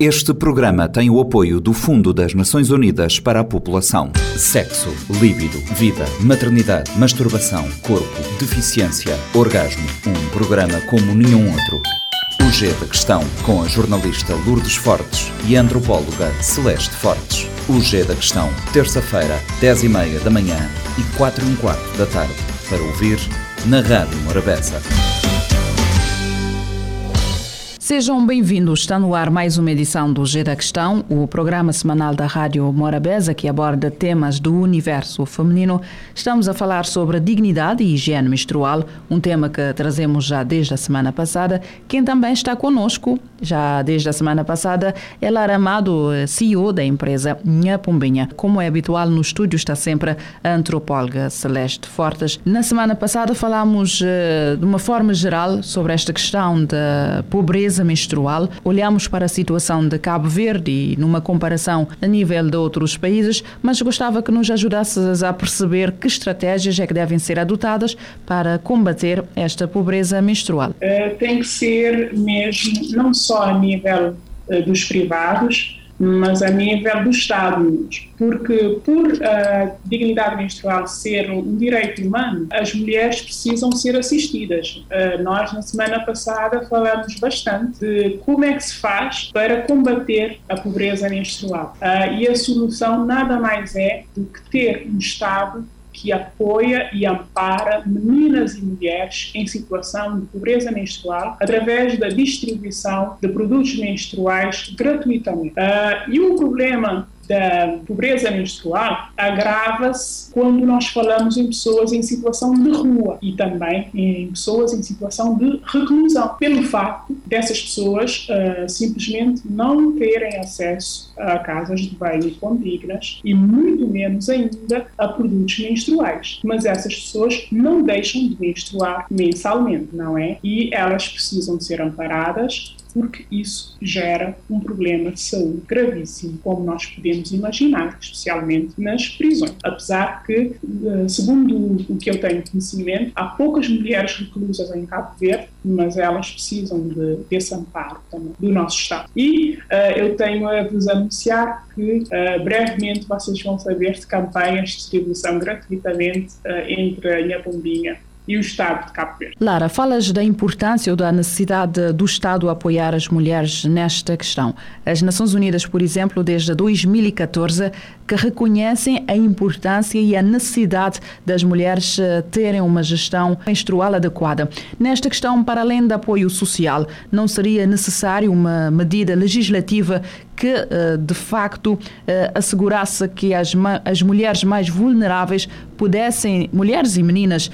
Este programa tem o apoio do Fundo das Nações Unidas para a População. Sexo, líbido, vida, maternidade, masturbação, corpo, deficiência, orgasmo. Um programa como nenhum outro. O G da Questão, com a jornalista Lourdes Fortes e a antropóloga Celeste Fortes. O G da Questão, terça-feira, 10h30 da manhã e 4 h quarto da tarde. Para ouvir na Rádio Morabeza. Sejam bem-vindos. Está no ar mais uma edição do G da Questão, o programa semanal da Rádio Morabeza que aborda temas do universo feminino. Estamos a falar sobre a dignidade e higiene menstrual, um tema que trazemos já desde a semana passada. Quem também está conosco já desde a semana passada Lara Amado, CEO da empresa Nha Pombinha. Como é habitual no estúdio está sempre a antropóloga Celeste Fortes. Na semana passada falámos eh, de uma forma geral sobre esta questão da pobreza menstrual, olhamos para a situação de Cabo Verde e numa comparação a nível de outros países, mas gostava que nos ajudasses a perceber que estratégias é que devem ser adotadas para combater esta pobreza menstrual. Uh, tem que ser mesmo, não só a nível uh, dos privados, mas a nível do Estado, porque por a dignidade menstrual ser um direito humano, as mulheres precisam ser assistidas. Uh, nós, na semana passada, falamos bastante de como é que se faz para combater a pobreza menstrual. E a solução nada mais é do que ter um Estado que apoia e ampara meninas e mulheres em situação de pobreza menstrual através da distribuição de produtos menstruais gratuitamente. Uh, e um problema da pobreza menstrual agrava-se quando nós falamos em pessoas em situação de rua e também em pessoas em situação de reclusão, pelo facto dessas pessoas uh, simplesmente não terem acesso a casas de banho condignas e muito menos ainda a produtos menstruais. Mas essas pessoas não deixam de menstruar mensalmente, não é? E elas precisam de ser amparadas porque isso gera um problema de saúde gravíssimo, como nós podemos imaginar, especialmente nas prisões. Apesar que, eh, segundo o que eu tenho conhecimento, há poucas mulheres reclusas em Cabo Verde, mas elas precisam de, desse amparo também do nosso Estado. E uh, eu tenho a vos anunciar que uh, brevemente vocês vão saber de campanhas de distribuição gratuitamente uh, entre a Bombinha e o Estado de Cabo Verde. Lara, falas da importância ou da necessidade do Estado apoiar as mulheres nesta questão. As Nações Unidas, por exemplo, desde 2014, que reconhecem a importância e a necessidade das mulheres eh, terem uma gestão menstrual adequada. Nesta questão, para além de apoio social, não seria necessário uma medida legislativa que, eh, de facto, eh, assegurasse que as, as mulheres mais vulneráveis pudessem, mulheres e meninas,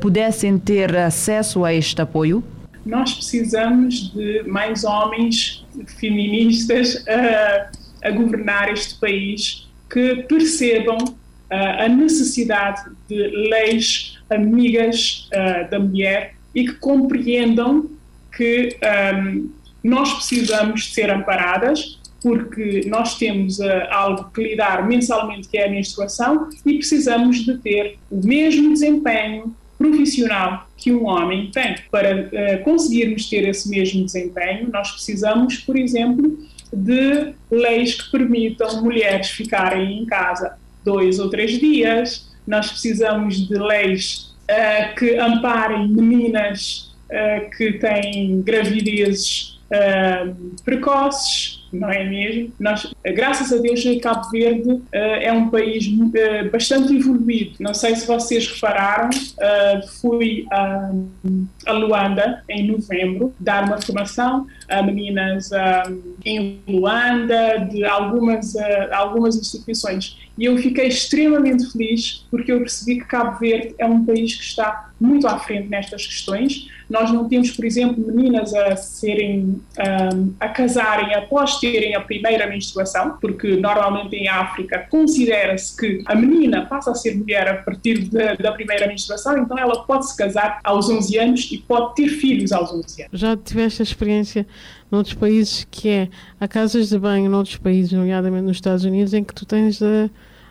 pudessem ter acesso a este apoio? Nós precisamos de mais homens feministas a, a governar este país que percebam uh, a necessidade de leis amigas uh, da mulher e que compreendam que um, nós precisamos ser amparadas porque nós temos uh, algo que lidar mensalmente que é a menstruação e precisamos de ter o mesmo desempenho profissional que um homem tem. Para uh, conseguirmos ter esse mesmo desempenho, nós precisamos, por exemplo, de leis que permitam mulheres ficarem em casa dois ou três dias. Nós precisamos de leis uh, que amparem meninas uh, que têm gravidezes precoces não é mesmo? Nós, graças a Deus, Cabo Verde uh, é um país uh, bastante evoluído. Não sei se vocês repararam, uh, fui a, a, Luanda em novembro dar uma formação a meninas em Luanda, de algumas, algumas instituições. E eu fiquei extremamente feliz porque eu percebi que Cabo Verde é um país que está muito à frente nestas questões. Nós não temos, por exemplo, meninas a serem um, a casarem após terem a primeira menstruação, porque normalmente em África considera-se que a menina passa a ser mulher a partir de, da primeira menstruação, então ela pode se casar aos 11 anos e pode ter filhos aos 11 anos. Já tiveste a experiência noutros países que é há casas de banho noutros países, nomeadamente nos Estados Unidos, em que tu tens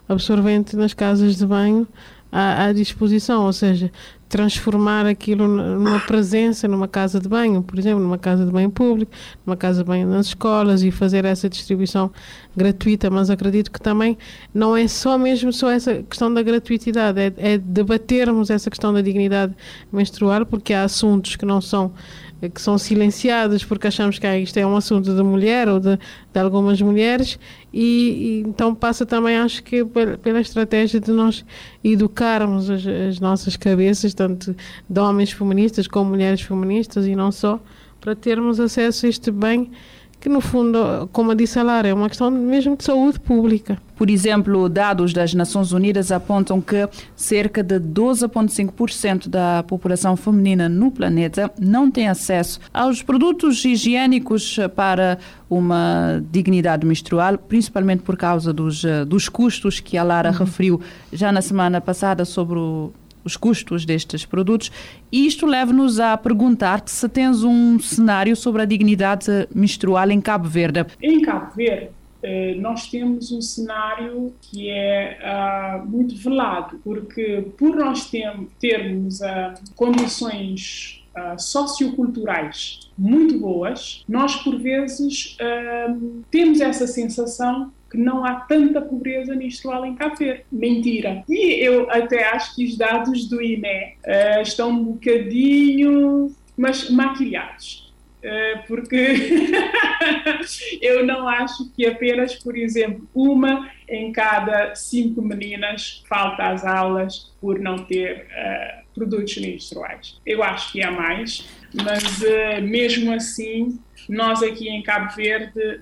absorvente nas casas de banho à, à disposição, ou seja, transformar aquilo numa presença numa casa de banho, por exemplo, numa casa de banho público, numa casa de banho nas escolas e fazer essa distribuição gratuita, mas acredito que também não é só mesmo só essa questão da gratuitidade, é, é debatermos essa questão da dignidade menstrual, porque há assuntos que não são que são silenciados porque achamos que ah, isto é um assunto da mulher ou de, de algumas mulheres e, e, então passa também acho que pela estratégia de nós educarmos as, as, nossas cabeças tanto de homens feministas como mulheres feministas e não só para termos acesso a este bem que no fundo, como disse a Lara, é uma questão mesmo de saúde pública. Por exemplo, dados das Nações Unidas apontam que cerca de 12,5% da população feminina no planeta não tem acesso aos produtos higiênicos para uma dignidade menstrual, principalmente por causa dos, dos custos que a Lara uhum. referiu já na semana passada sobre o os custos destes produtos. E isto leva-nos a perguntar-te se tens um cenário sobre a dignidade menstrual em Cabo Verde. Em Cabo Verde, eh, nós temos um cenário que é uh, muito velado, porque por nós termos uh, condições uh, socioculturais muito boas, nós por vezes temos essa sensação que não há tanta pobreza menstrual em Cabo Verde. Mentira. E eu até acho que os dados do INE uh, estão um bocadinho mas maquilhados. Uh, porque eu não acho que apenas, por exemplo, uma em cada cinco meninas falta às aulas por não ter uh, produtos menstruais. Eu acho que há mais, mas mesmo assim nós aqui em Cabo Verde,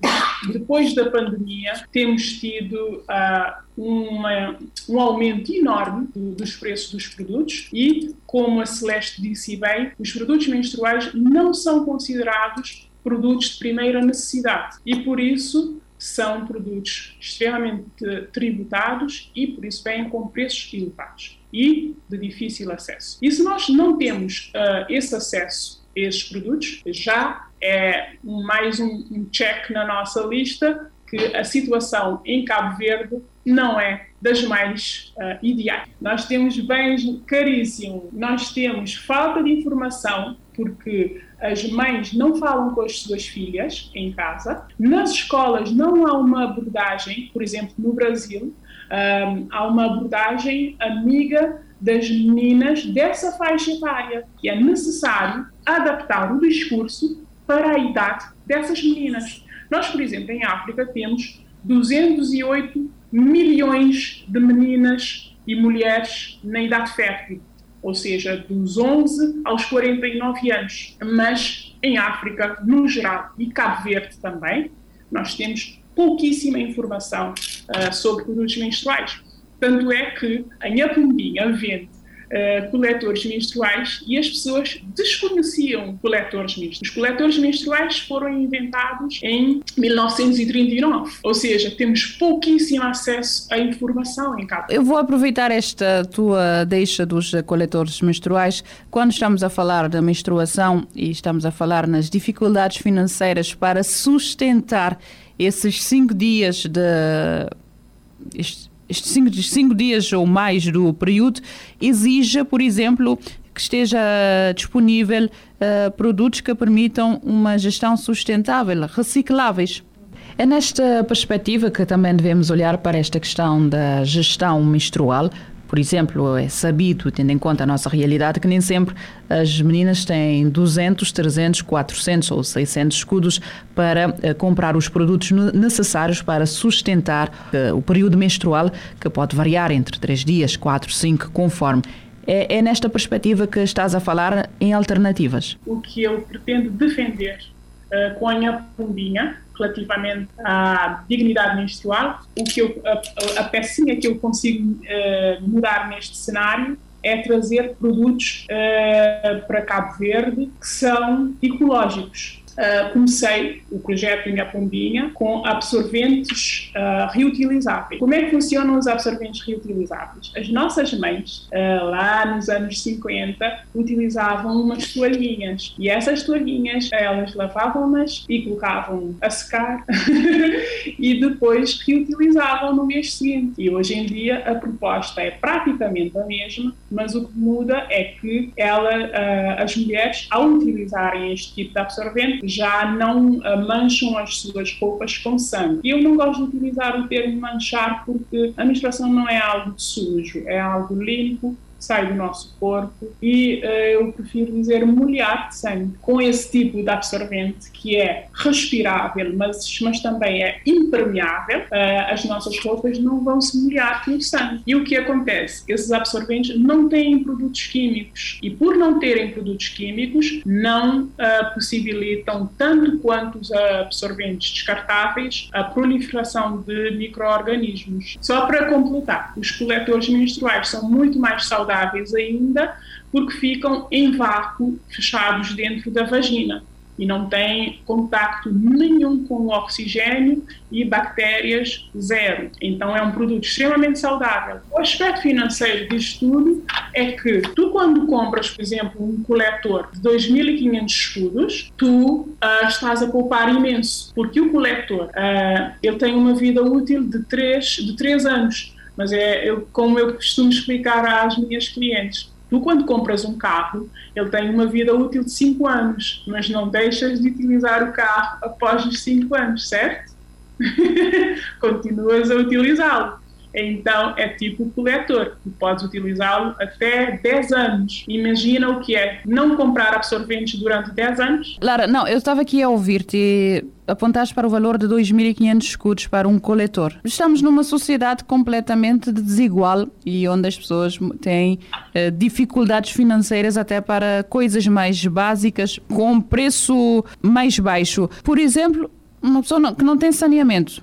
depois da pandemia, temos tido uh, uma, um aumento enorme do, dos preços dos produtos e, como a Celeste disse bem, os produtos menstruais não são considerados produtos de primeira necessidade e, por isso, são produtos extremamente tributados e, por isso, vêm com preços elevados e de difícil acesso. E se nós não temos uh, esse acesso a esses produtos, já é mais um, um check na nossa lista que a situação em Cabo Verde não é das mais uh, ideais. Nós temos bens caríssimos, nós temos falta de informação, porque as mães não falam com as suas filhas em casa, nas escolas não há uma abordagem, por exemplo, no Brasil, um, há uma abordagem amiga das meninas dessa faixa etária, que é necessário adaptar o discurso para a idade dessas meninas. Nós, por exemplo, em África temos 208 milhões de meninas e mulheres na idade fértil, ou seja, dos 11 aos 49 anos. Mas em África, no geral, e Cabo Verde também, nós temos pouquíssima informação uh, sobre produtos menstruais. Tanto é que em Apumbinha vende uh, coletores menstruais e as pessoas desconheciam coletores menstruais. Os coletores menstruais foram inventados em 1939, ou seja, temos pouquíssimo acesso à informação em Cabo. Eu vou aproveitar esta tua deixa dos coletores menstruais quando estamos a falar da menstruação e estamos a falar nas dificuldades financeiras para sustentar esses cinco dias de cinco, cinco dias ou mais do período exija, por exemplo, que esteja disponível uh, produtos que permitam uma gestão sustentável, recicláveis. É nesta perspectiva que também devemos olhar para esta questão da gestão menstrual, por exemplo, é sabido, tendo em conta a nossa realidade, que nem sempre as meninas têm 200, 300, 400 ou 600 escudos para uh, comprar os produtos necessários para sustentar uh, o período menstrual, que pode variar entre 3 dias, 4, 5, conforme. É, é nesta perspectiva que estás a falar em alternativas. O que eu pretendo defender uh, com a pombinha relativamente à dignidade menstrual, o que eu, a, a pecinha que eu consigo uh, mudar neste cenário é trazer produtos uh, para Cabo Verde que são ecológicos. Uh, comecei o projeto Minha Pombinha com absorventes uh, reutilizáveis. Como é que funcionam os absorventes reutilizáveis? As nossas mães, uh, lá nos anos 50, utilizavam umas toalhinhas e essas toalhinhas elas lavavam-nas e colocavam a secar e depois reutilizavam no mês seguinte. E hoje em dia a proposta é praticamente a mesma, mas o que muda é que ela, uh, as mulheres, ao utilizarem este tipo de absorvente, já não mancham as suas roupas com sangue. Eu não gosto de utilizar o termo manchar porque a menstruação não é algo sujo, é algo limpo, sai do nosso corpo e uh, eu prefiro dizer molhar de sangue com esse tipo de absorvente que é respirável, mas, mas também é impermeável, uh, as nossas roupas não vão se molhar com sangue. E o que acontece? Esses absorventes não têm produtos químicos e por não terem produtos químicos não uh, possibilitam tanto quanto os absorventes descartáveis a proliferação de micro-organismos. Só para completar, os coletores menstruais são muito mais saudáveis saudáveis ainda, porque ficam em vácuo, fechados dentro da vagina e não têm contacto nenhum com o oxigênio e bactérias zero. Então é um produto extremamente saudável. O aspecto financeiro disto tudo é que tu quando compras, por exemplo, um coletor de 2.500 escudos, tu uh, estás a poupar imenso, porque o coletor uh, ele tem uma vida útil de 3, de 3 anos mas é eu, como eu costumo explicar às minhas clientes. Tu, quando compras um carro, ele tem uma vida útil de 5 anos, mas não deixas de utilizar o carro após os 5 anos, certo? Continuas a utilizá-lo então é tipo coletor, podes utilizá-lo até 10 anos. Imagina o que é não comprar absorventes durante 10 anos. Lara, não, eu estava aqui a ouvir-te apontaste para o valor de 2.500 escudos para um coletor. Estamos numa sociedade completamente desigual e onde as pessoas têm eh, dificuldades financeiras até para coisas mais básicas com preço mais baixo. Por exemplo, uma pessoa não, que não tem saneamento.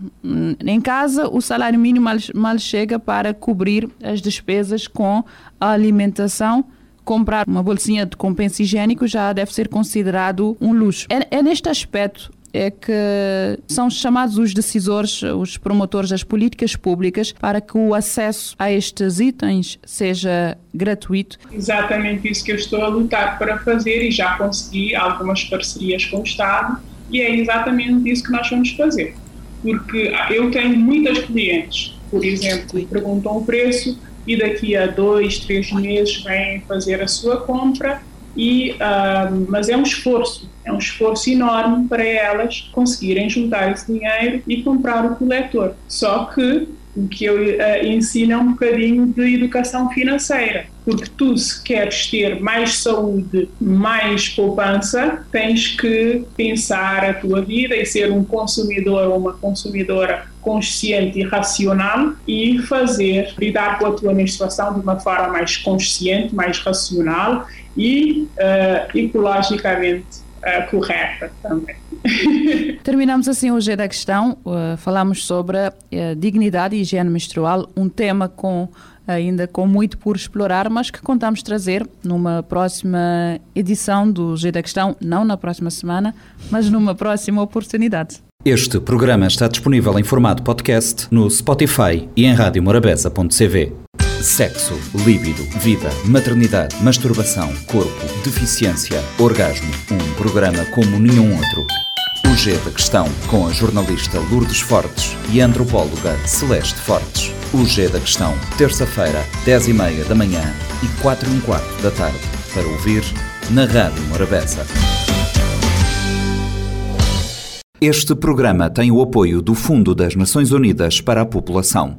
Em casa, o salário mínimo mal, mal chega para cobrir as despesas com a alimentação comprar uma bolsinha de compensa higiênico já deve ser considerado um luxo. É, é, neste aspecto é que são chamados os decisores, os promotores das políticas públicas para que o acesso a estes itens seja gratuito. Exatamente isso que eu estou a lutar para fazer e já consegui algumas parcerias com o Estado e é exatamente isso que nós vamos fazer. Porque eu tenho muitas clientes, por exemplo, perguntam o preço e daqui a dois, três meses vêm fazer a sua compra e uh, mas é um esforço, é um esforço enorme para elas conseguirem juntar esse dinheiro e comprar o coletor. Só que o que eu uh, ensino é um bocadinho de educação financeira, porque tu, se queres ter mais saúde, mais poupança, tens que pensar a tua vida e ser um consumidor ou uma consumidora consciente e racional e fazer, lidar com a tua menstruação de uma forma mais consciente, mais racional e uh, ecologicamente uh, correta também. Terminamos assim hoje da questão. Uh, falamos sobre a dignidade e higiene menstrual, um tema com ainda com muito por explorar, mas que contamos trazer numa próxima edição do G da Questão, não na próxima semana, mas numa próxima oportunidade. Este programa está disponível em formato podcast no Spotify e em radiomorabeza.cv. Sexo, líbido, vida, maternidade, masturbação, corpo, deficiência, orgasmo. Um programa como nenhum outro. O G da Questão, com a jornalista Lourdes Fortes e a antropóloga Celeste Fortes. O G da Questão, terça-feira, 10 e meia da manhã e 4 e um quarto da tarde. Para ouvir na Rádio Morabeza. Este programa tem o apoio do Fundo das Nações Unidas para a População.